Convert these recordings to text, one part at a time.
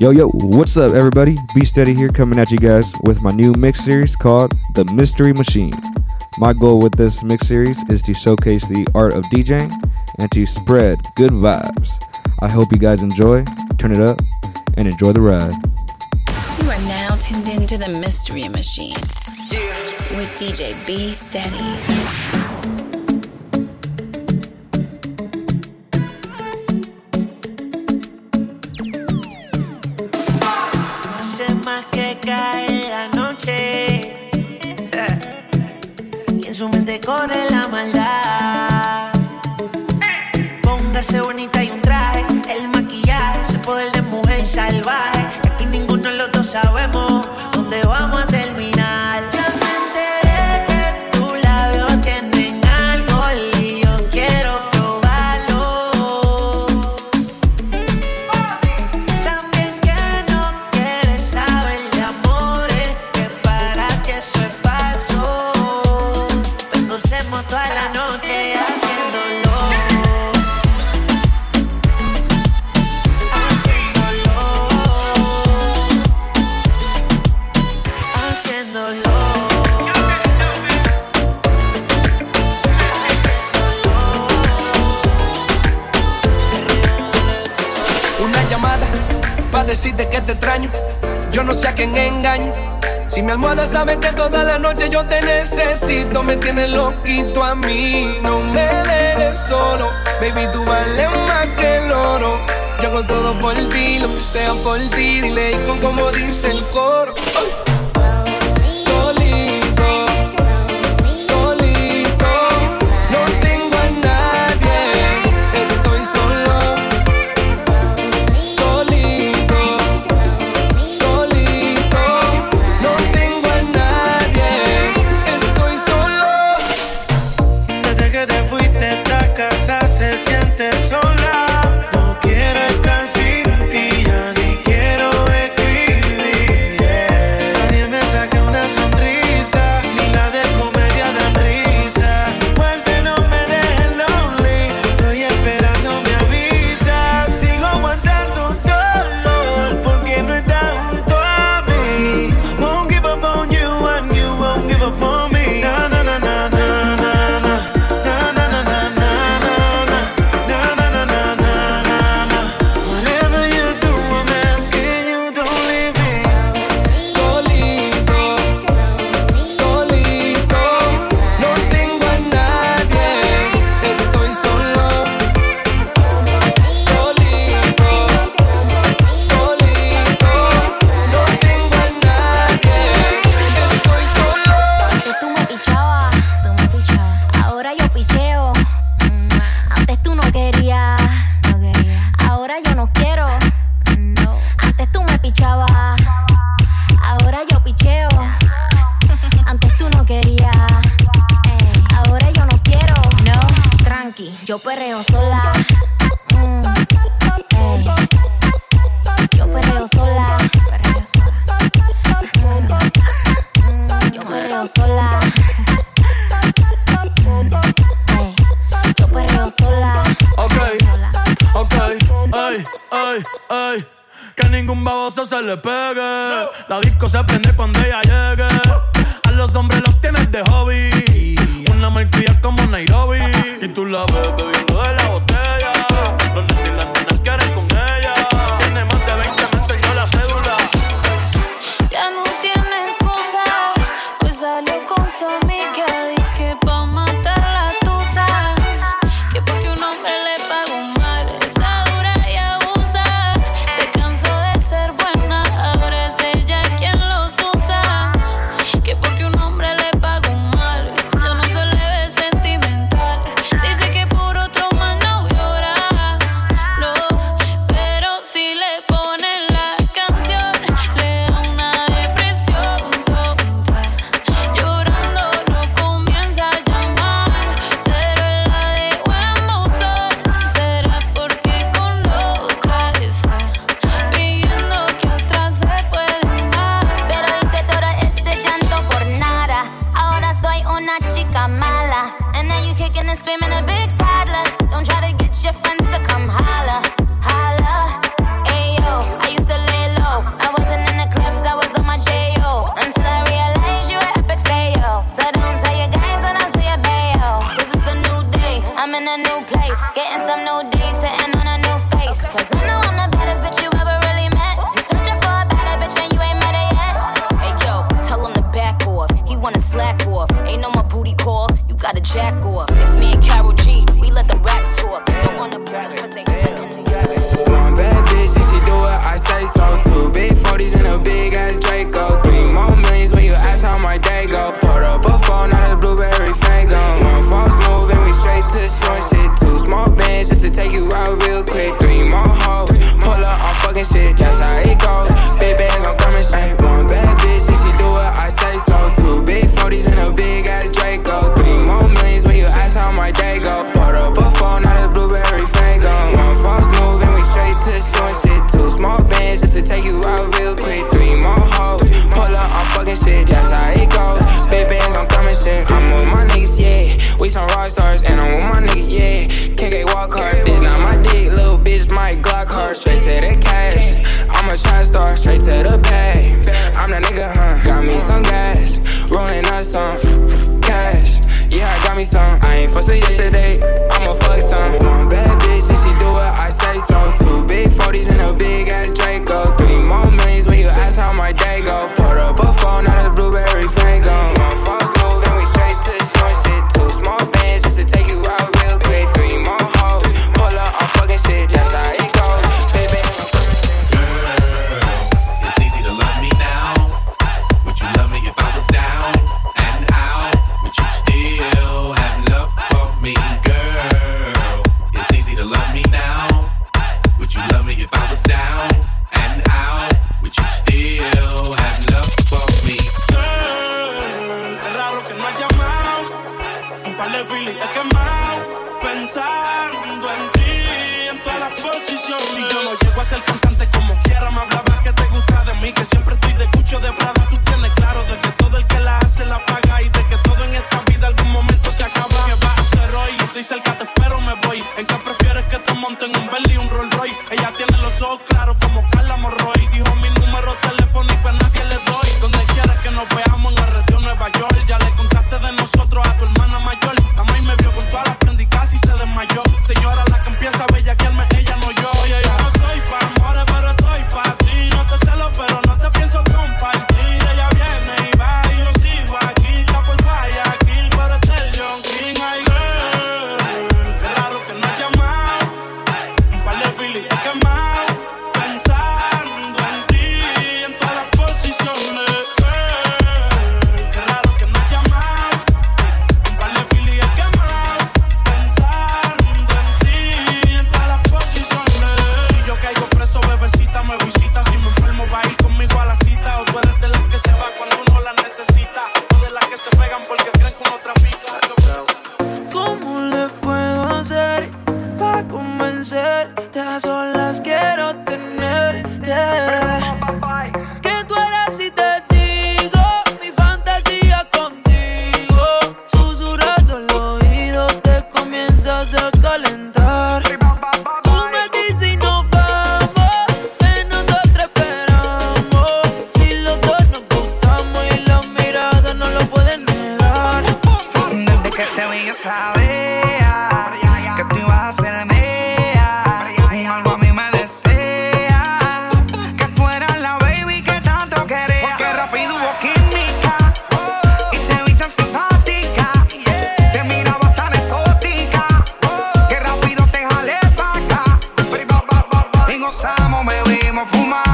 Yo, yo, what's up, everybody? Be Steady here coming at you guys with my new mix series called The Mystery Machine. My goal with this mix series is to showcase the art of DJing and to spread good vibes. I hope you guys enjoy, turn it up, and enjoy the ride. You are now tuned into The Mystery Machine with DJ B Steady. Necesito, me tienes loquito a mí. No me dejes solo, baby, tú vales más que el oro. Yo hago todo por ti, lo que sea por ti, dile con como dice el coro. ey, ey. Que ningún baboso se le pegue. La disco se prende cuando ella llegue. A los hombres los tienes de hobby. Una marquilla como Nairobi. Y tú la ves bebiendo fuma, fuma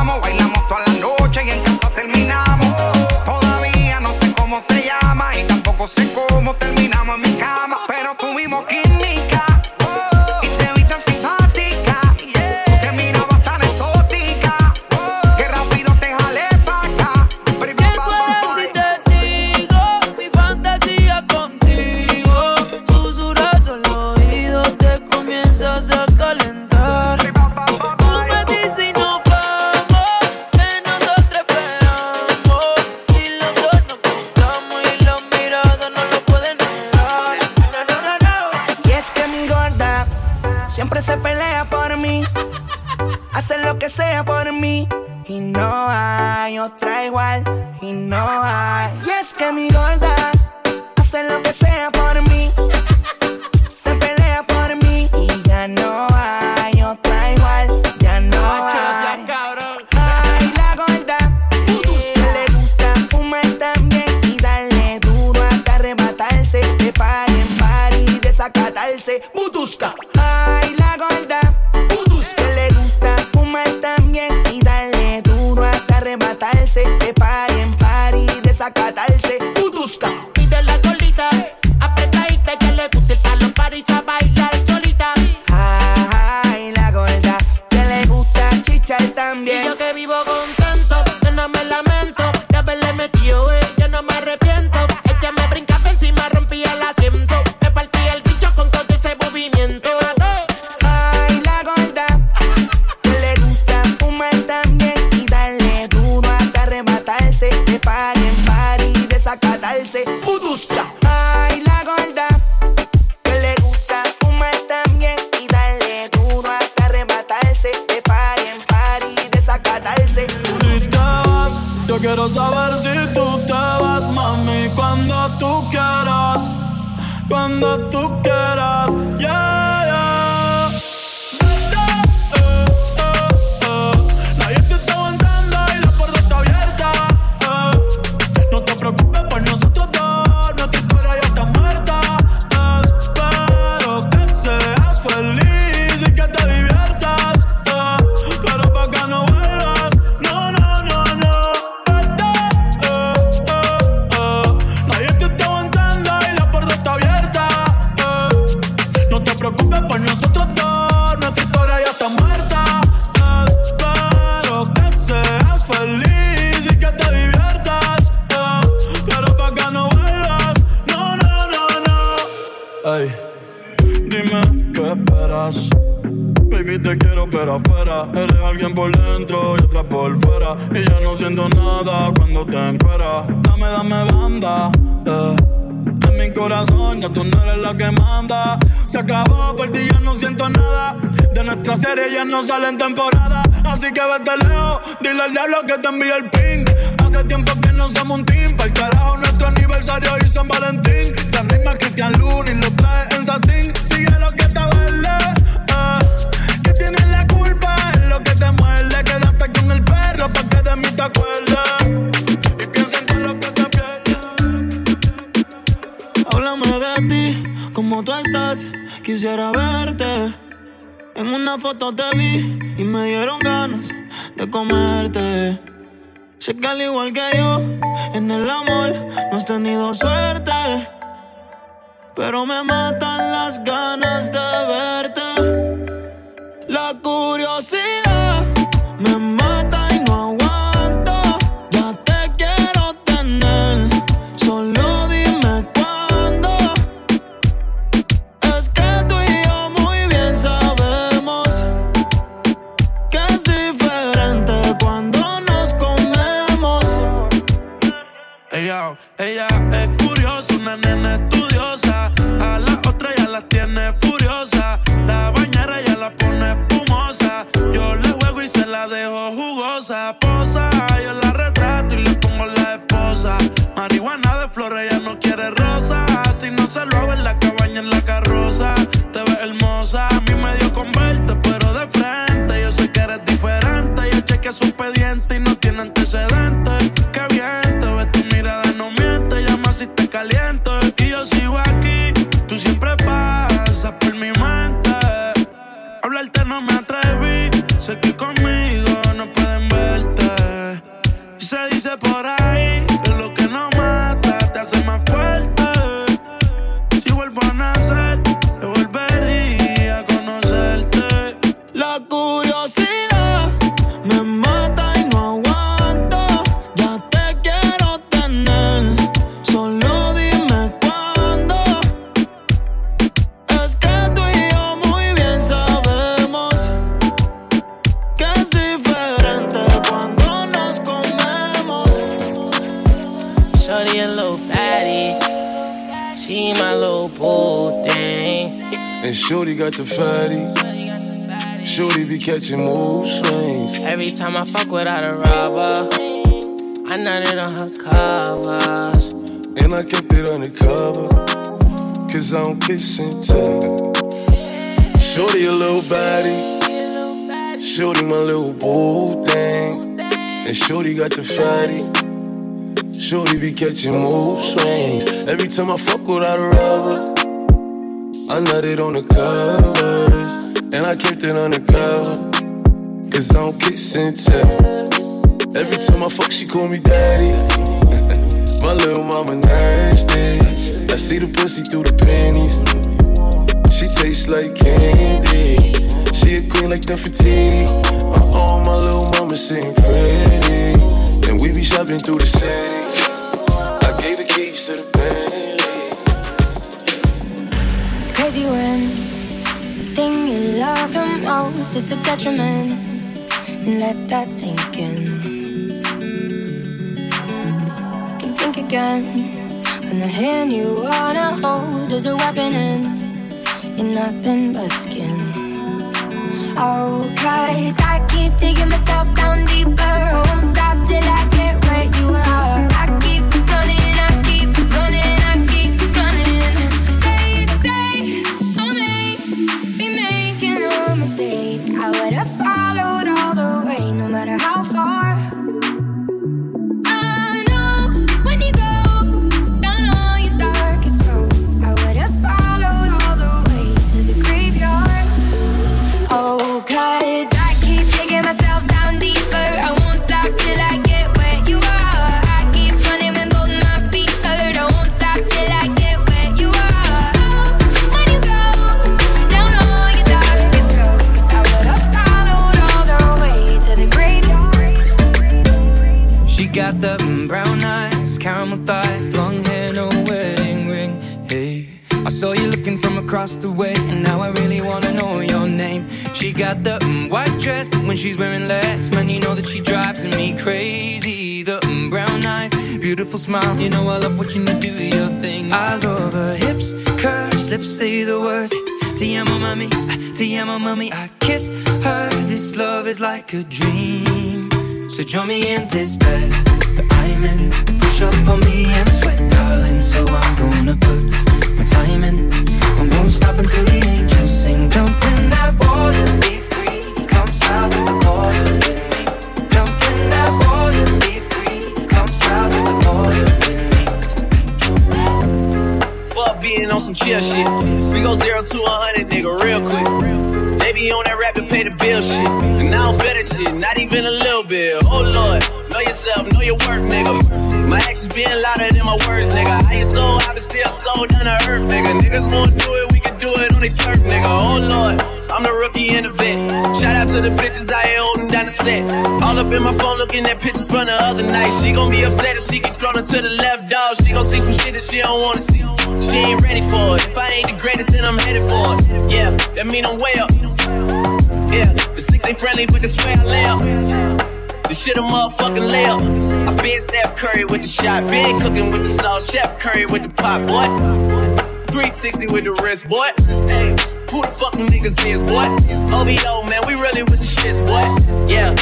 lo pudusca. Ay, la gorda, que le gusta fumar también y darle duro hasta arrebatarse. De par en par y desacatarse. Y te vas, yo quiero saber si tú te vas, mami, cuando tú quieras. Cuando tú quieras Eres alguien por dentro y otra por fuera Y ya no siento nada cuando te encueras Dame, dame banda, eh en mi corazón, ya tú no eres la que manda. Se acabó, por ti ya no siento nada. De nuestra serie ya no sale en temporada. Así que vete lejos, dile al diablo que te envíe el ping. Hace tiempo que no somos un team. Para el carajo, nuestro aniversario y San Valentín. La misma Cristian Luna y lo trae en satín. Sigue lo que está te acuerdes. Y piensa en todo lo que te. Háblame de ti, como tú estás, quisiera verte. En una foto te vi y me dieron ganas de comerte. Sé que al igual que yo, en el amor no has tenido suerte. Pero me matan las ganas de verte. Marihuana de flores, ella no quiere rosa. Si no se lo hago en la Shorty a little baddie. She my little bull. And Shorty got the fatty. Shorty got the fatty. Shorty be catching mood swings. Every time I fuck without a rubber, I nutted on her covers. And I kept it undercover. Cause I don't kiss and tell. Shorty a little baddie. Shorty my little boo thing. And Shorty got the fatty. Shorty be catching mood swings. Every time I fuck without a rubber, I nutted on the covers. And I kept it undercover. Cause I don't kiss and tell. Every time I fuck, she call me daddy. My little mama nasty. I see the pussy through the panties. She tastes like. Like Nefertiti. Uh oh, my little mama sitting pretty. And we be shopping through the city. I gave the keys to the Bentley. It's crazy when the thing you love the most is the detriment. And let that sink in. You can think again when the hand you wanna hold is a weapon and you're nothing but skin. Oh, cause I keep digging myself down deeper. Won't stop till I smile, you know I love watching you do your thing. I love her hips, curves, lips say the words. Te amo, mami, te amo, mami. I kiss her. This love is like a dream. So join me in this bed that I'm in. Push up on me and sweat, darling. So I'm gonna put my time in. I won't stop until the angels sing. Jump On some chill shit. We go zero to a hundred, nigga, real quick. They be on that rap to pay the bill shit. And I don't feel that shit, not even a little bit. Oh lord, know yourself, know your worth, nigga. My actions being louder than my words, nigga. I ain't so high, but still so down to earth, nigga. Niggas wanna do it, we can do it on their turf, nigga. Oh lord, I'm the rookie in the vet. Shout out to the bitches I ain't holding down the set. All up in my phone looking at pictures from the other night. She gon' be upset if she keeps scrolling to the left, dog. She gon' see some shit that she don't wanna see. She ain't ready for it. If I ain't the greatest, then I'm headed for it. Yeah, that mean I'm way up. Yeah, the six ain't friendly, but this way I up. The shit a motherfucking layup. I been Steph Curry with the shot, been cooking with the sauce, Chef Curry with the pot, boy. 360 with the wrist, boy. Hey, who the fuck niggas is, boy? OVO, man, we really with the shits, boy. Yeah,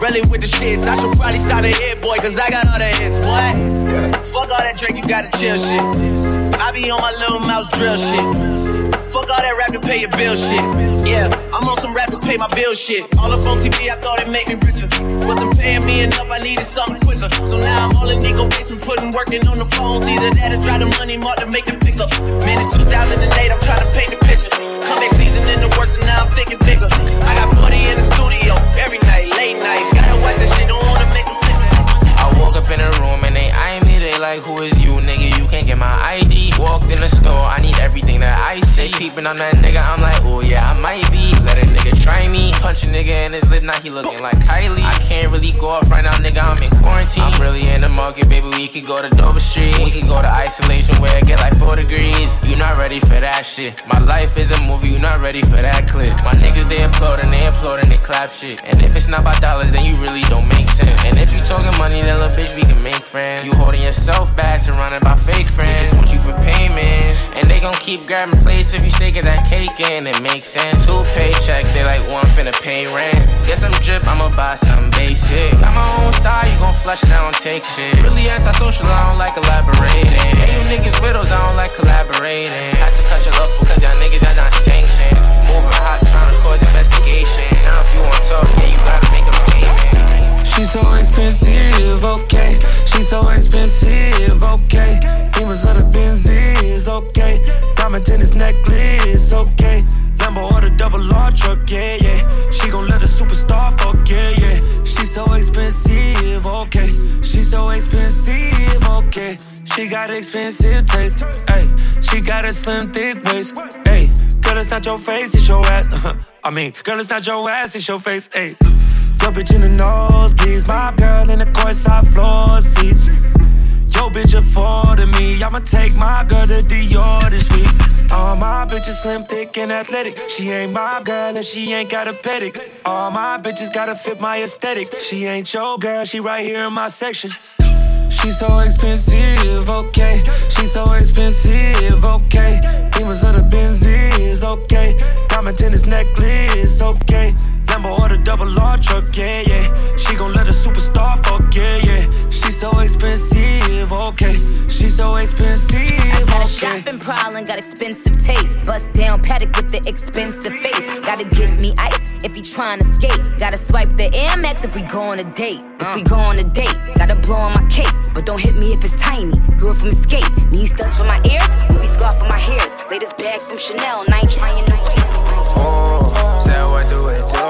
really with the shits. I should probably sign a hit, boy, cause I got all the hits, boy. Fuck all that drink, you gotta chill shit. I be on my little mouse drill shit. Fuck all that rap to pay your bill shit. Yeah, I'm on some rappers pay my bill shit. All up on TV, I thought it made me richer. Wasn't paying me enough, I needed something quicker. So now I'm all in Nico basement, putting working on the phones. Either that or try the money mark to make the pickup. Man, it's 2008, I'm trying to paint the picture. Comeback season in the works, and now I'm thinking bigger. I got 40 in the studio every night, late night. Gotta watch that shit, don't wanna make them sick. I woke up in a room and they eye me, they like, who is you, nigga? You can't get my ID. Walked in the store, I need everything that I see. Peeping on that nigga, I'm like, oh yeah, I might be. Let a nigga try me. Punch a nigga in his lip, now he looking like Kylie. I can't really go off right now, nigga, I'm in quarantine. I'm really in the market, baby, we could go to Dover Street. We could go to isolation where it get like 4 degrees. You not ready for that shit. My life is a movie, you not ready for that clip. My niggas, they applaud and they applaud and they clap shit. And if it's not about dollars, then you really don't make sense. And if you talking money, then little bitch, we can make friends. You holding yourself back, surrounded by fake friends. They want you for payment. And they gon' keep grabbing plates if you stay get that cake in. It makes sense. Two paycheck, they like one finna pay rent. Get some drip, I'ma buy something basic. Got my own style, you gon' flush it, I don't take shit. Really antisocial, I don't like elaborating. Hey, you niggas widows, I don't like collaborating. Had to cut your love because y'all niggas are not sanctioned. Moving hot, trying to cause investigation. Now if you want talk, yeah, you gotta make a payment. She's so expensive, okay. So expensive, okay. Demons of the Benzies, okay. Diamond tennis necklace, okay. Lambo or the double R truck, yeah, yeah. She gon' let a superstar fuck, yeah, yeah. She's so expensive, okay. She's so expensive, okay. She got expensive taste, hey. She got a slim, thick waist, hey. Girl, it's not your face, it's your ass. I mean, girl, it's not your ass, it's your face, hey. Bitch in the nosebleeds, my girl in the courtside floor seats. Yo, bitch affording me, I'ma take my girl to Dior this week. All my bitches slim, thick, and athletic. She ain't my girl and she ain't got a pedic. All my bitches gotta fit my aesthetic. She ain't your girl, she right here in my section. She's so expensive, okay. She's so expensive, okay. Demons of the Benzies, okay. Diamond tennis necklace, okay. Lambo or the double R truck, yeah, yeah. She gon' let a superstar fuck, yeah, yeah. She's so expensive, okay. She's so expensive, Got a okay. shopping problem, got expensive taste. Bust down Patek with the expensive face. Gotta get me ice if he tryna skate. Gotta swipe the Air Max if we go on a date. If we go on a date, gotta blow on my cape. But don't hit me if it's tiny. Girl from Escape. Need studs for my ears, movie scarf for my hairs. Latest bag from Chanel, and I ain't trying to. Oh, say what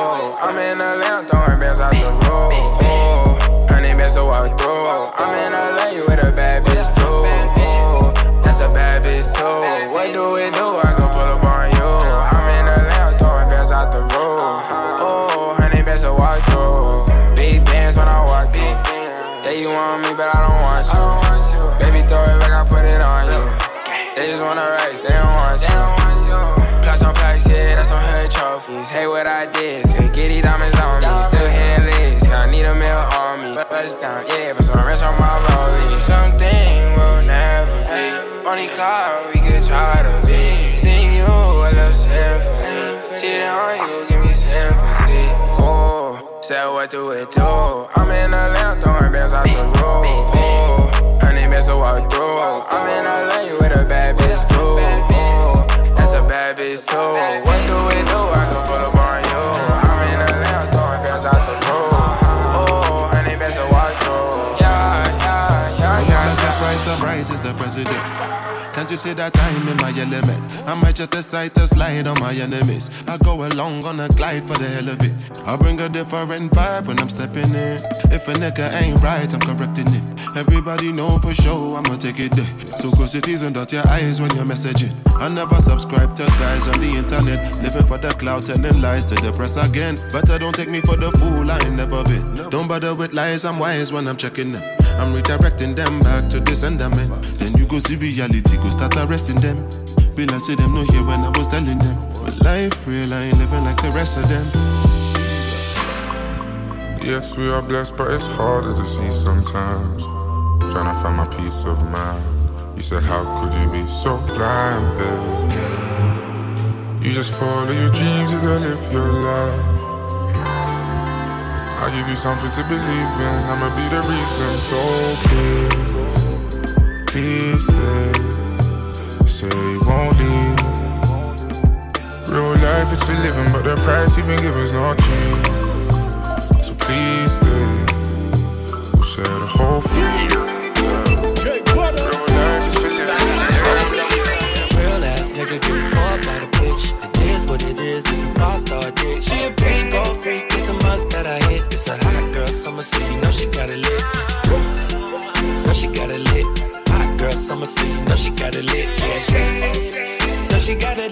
do? I'm in a lamp, throwing bands out the road. Oh, honey bands to walk through. I'm in LA with a bad bitch too. Oh, that's a bad bitch too. What do it do? I can pull up on you. I'm in a lamp, throwing bands out the road. Oh, honey bands to walk through. Big bands when I walk in. Say you want me, but I don't want you. Baby, throw it back, I put it on you. They just wanna race, they don't want you. Trophies. Hey, what I did, say, these diamonds on me. Still headless, I need a meal on me. Bust down, yeah, but some rest on my rollie. Something will never be. Funny car, we could try to be. Seeing you a little symphony. Cheating on you, give me sympathy. Oh, said what do it do? I'm in a lamp, throwing bands out the road. Oh, honey, miss a walk through. I'm in a lane with a bad bitch you see that I'm in my element? I might just decide to slide on my enemies. I go along on a glide for the hell of it. I bring a different vibe when I'm stepping in. If a nigga ain't right, I'm correcting it. Everybody know for sure I'ma take it there. So cross your T's and dot your eyes when you're messaging. I never subscribe to guys on the internet. Living for the cloud, telling lies to the press again. Better don't take me for the fool, I ain't never been. Don't bother with lies, I'm wise when I'm checking them. I'm redirecting them back to the sentiment. Then you go see reality, go start arresting them. Be like to them, no hear when I was telling them. But life real, I ain't living like the rest of them. Yes, we are blessed, but it's harder to see sometimes. Trying to find my peace of mind. You said, How could you be so blind, babe? You just follow your dreams, you gotta live your life. I'll give you something to believe in. I'ma be the reason. So please, please stay. Say you won't leave. Real life is for living, but the price you've been given's not cheap. So please stay. We'll share the whole thing. Real ass nigga give a fuck about a bitch. It is what it is, this a five star dick. She a pink gold freak, must that I hit. It's a hot girl summer, so you know she got it lit. Know she got it lit. Hot girl summer, so you know she got it lit. Yeah. Know she got it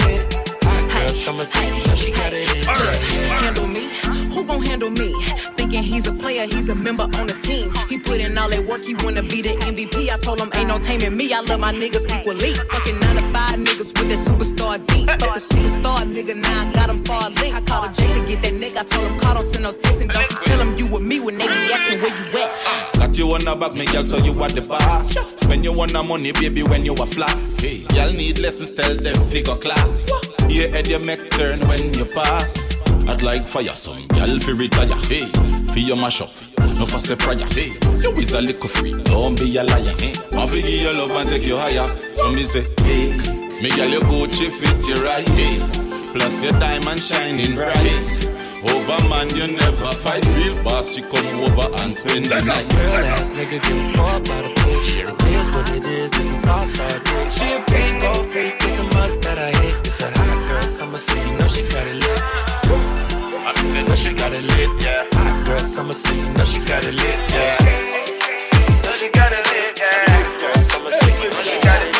lit. Hot girl summer, so you she got it lit. Yeah. Handle me? Who gon' handle me? Thinking he's a player, he's a member on the team. He put in all that work, he wanna be the MVP. I told him ain't no taming me. I love my niggas equally. Fucking nine to five niggas with that superstar beat. Fuck the superstar nigga, now I got him far link. I called a Jake to get that nigga. I told him call, don't send no text and don't you tell him Got you on the back, me girl, so you are the boss. Spend your one money, baby, when you a floss. Hey, y'all need lessons, tell them figure class. Your head you make turn when you pass. I'd like fire some, y'all fi retire. Hey, fi your mash up, no for say prayer. Hey, you is a little free, don't be a liar. Hey, I fi give you love and take you higher. So me say, hey, me girl, your Gucci fit you right. Hey, plus your diamond shining bright. Over man, you never fight. Real boss, you come over and spend the night. Real ass nigga give a fuck about a bitch. It is what it is, this a five star dick. She a pink gold freak, it's a must that I hit. It's a hot girl summer, so you know she got it lit. I Know she got it lit, yeah. Hot girl summer, so you know she got it lit, yeah. Know she got it lit, yeah. Hot girl summer, so you know she got it lit.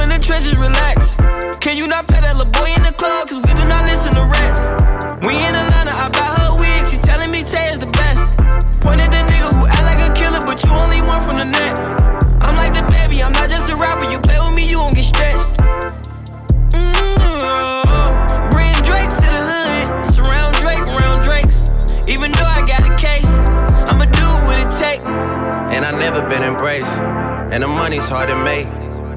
In the trenches, relax. Can you not pet that little boy in the club? Cause we do not listen to rats. We in Atlanta, I buy her wig, she telling me Tay is the best. Point at the nigga who act like a killer, but you only one from the net. I'm like the baby, I'm not just a rapper. You play with me, you won't get stretched. Mm-hmm. Drake to the hood, surround Drake around Drakes. Even though I got a case, I'ma do what it take. And I never been embraced, and the money's hard to make.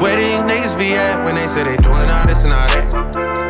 Where these niggas be at when they say they doing all this and all that?